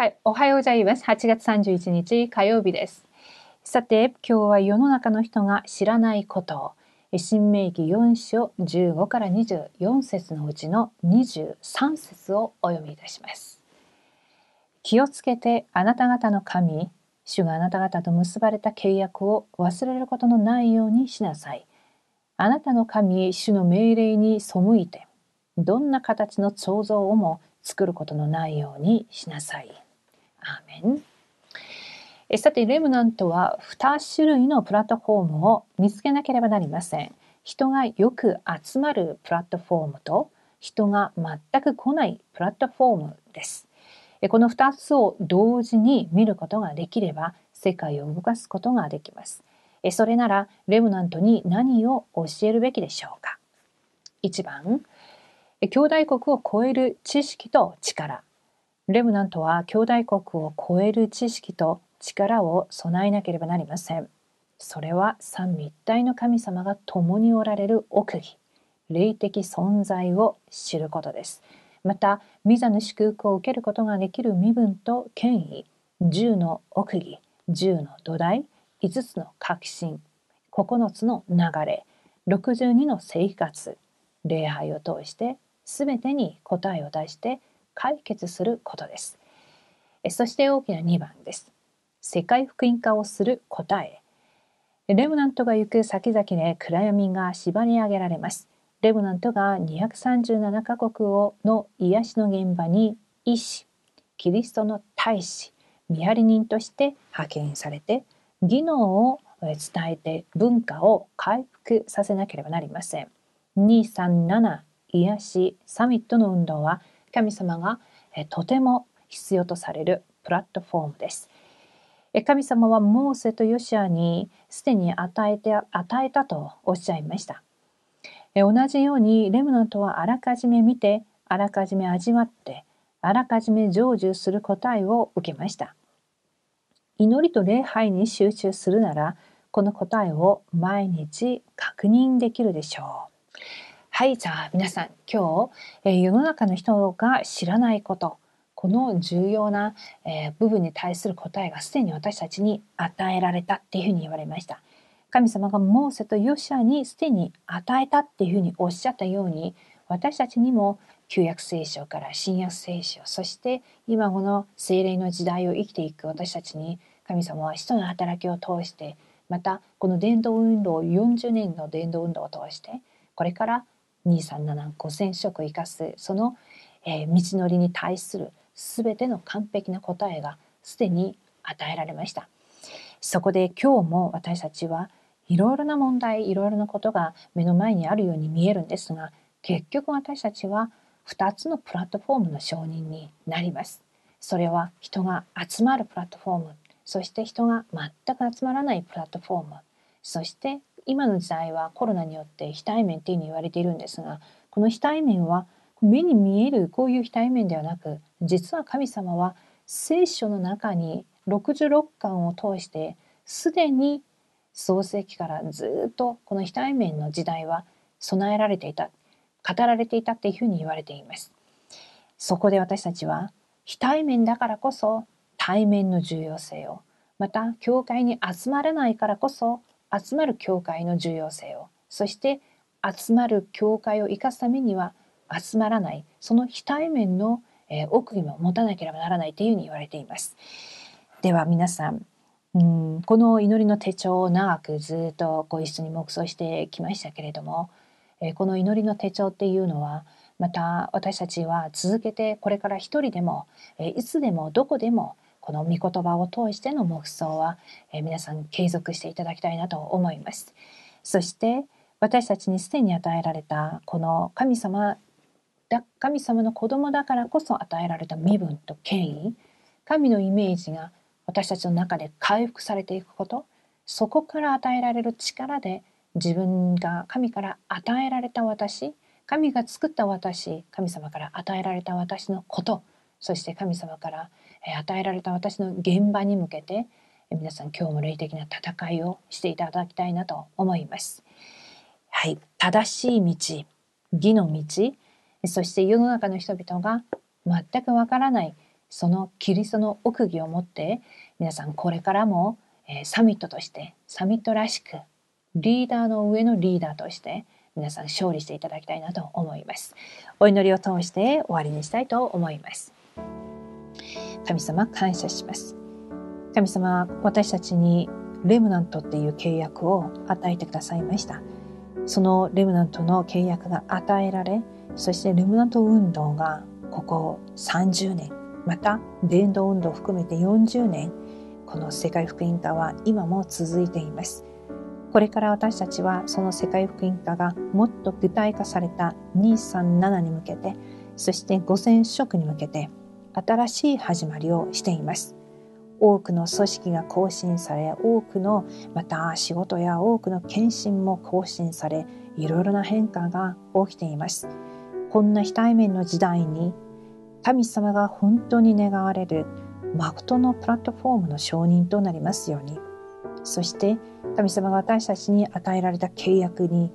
はい、おはようございます。8月31日火曜日です。さて、今日は世の中の人が知らないことを、新明記4章15から24節のうちの23節をお読みいたします。気をつけてあなた方の神、主があなた方と結ばれた契約を忘れることのないようにしなさい。あなたの神、主の命令に背いて、どんな形の創造をも作ることのないようにしなさい。アーメン。えさて、レムナントは2種類のプラットフォームを見つけなければなりません。人がよく集まるプラットフォームと人が全く来ないプラットフォームです。この2つを同時に見ることができれば世界を動かすことができます。それならレムナントに何を教えるべきでしょうか ?1 番、兄弟国を超える知識と力。レムナントは兄弟国を超える知識と力を備えなければなりません。それは三位一体の神様が共におられる奥義、霊的存在を知ることです。また、ミザの祝福を受けることができる身分と権威、十の奥義、十の土台、五つの革新、九つの流れ、62の生活、礼拝を通して全てに答えを出して解決することです。そして大きな2番です。世界福音化をする答え。レムナントが行く先々で暗闇が縛り上げられます。レムナントが237カ国をの癒しの現場に医師、キリストの大使、見張り人として派遣されて、技能を伝えて文化を回復させなければなりません。237癒しサミットの運動は神様がとても必要とされるプラットフォームです。神様はモーセとヨシアにすでに与えて与えたとおっしゃいました。同じようにレムナントはあらかじめ見て、あらかじめ味わって、あらかじめ成就する答えを受けました。祈りと礼拝に集中するなら、この答えを毎日確認できるでしょう。はい、じゃあ皆さん、今日、えー、世の中の人が知らないこと、この重要な、えー、部分に対する答えがすでに私たちに与えられたっていうふうに言われました。神様がモーセとヨシアにすでに与えたっていうふうにおっしゃったように、私たちにも旧約聖書から新約聖書、そして今この精霊の時代を生きていく私たちに神様は使徒の働きを通して、またこの伝道運動、40年の伝道運動を通して、これから237 5,000色生かすその、えー、道のりに対する全ての完璧な答えがすでに与えられました。そこで今日も私たちはいろいろな問題いろいろなことが目の前にあるように見えるんですが結局私たちは2つのプラットフォームの承認になります。それは人が集まるプラットフォームそして人が全く集まらないプラットフォームそして今の時代はコロナによって非対面っていうふうに言われているんですがこの非対面は目に見えるこういう非対面ではなく実は神様は聖書の中に66巻を通してすでに創世記からずっとこの非対面の時代は備えられていた語られていたっていうふうに言われています。そこで私たちは非対面だからこそ対面の重要性をまた教会に集まれないからこそ集まる教会の重要性をそして集まる教会を生かすためには集まらないその非対面の、えー、奥義も持たなければならないというふうに言われています。では皆さんうんこの祈りの手帳を長くずっとご一緒に黙想してきましたけれども、えー、この祈りの手帳っていうのはまた私たちは続けてこれから一人でも、えー、いつでもどこでもこの御言葉を通しての黙想は、え皆さん継続していただきたいなと思います。そして私たちにすでに与えられたこの神様だ神様の子供だからこそ与えられた身分と権威神のイメージが私たちの中で回復されていくことそこから与えられる力で自分が神から与えられた私神が作った私神様から与えられた私のことそして神様から与えられた私の現場に向けて皆さん今日も霊的な戦いをしていただきたいなと思います。はい、正しい道、義の道、そして世の中の人々が全くわからないそのキリストの奥義を持って皆さんこれからも、えサミットとしてサミットらしくリーダーの上のリーダーとして皆さん勝利していただきたいなと思います。お祈りを通して終わりにしたいと思います。神様感謝します。神様私たちにレムナントっていう契約を与えてくださいました。そのレムナントの契約が与えられ、そしてレムナント運動がここ30年、また伝道運動を含めて40年、この世界福音化は今も続いています。これから私たちはその世界福音化がもっと具体化された237に向けて、そして5000色に向けて新しい始まりをしています。多くの組織が更新され、多くのまた仕事や多くの献身も更新され、いろいろな変化が起きています。こんな非対面の時代に神様が本当に願われる誠のプラットフォームの承認となりますように。そして神様が私たちに与えられた契約に、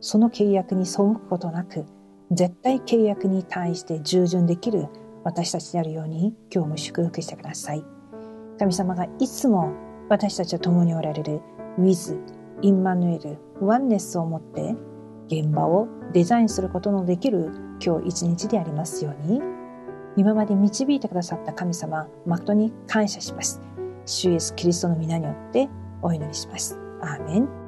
その契約に背くことなく、絶対契約に対して従順できる私たちであるように今日も祝福してください。神様がいつも私たちと共におられる with インマヌエルワンネスを持って現場をデザインすることのできる今日一日でありますように今まで導いてくださった神様誠に感謝します主イエスキリストの皆によってお祈りします。アーメン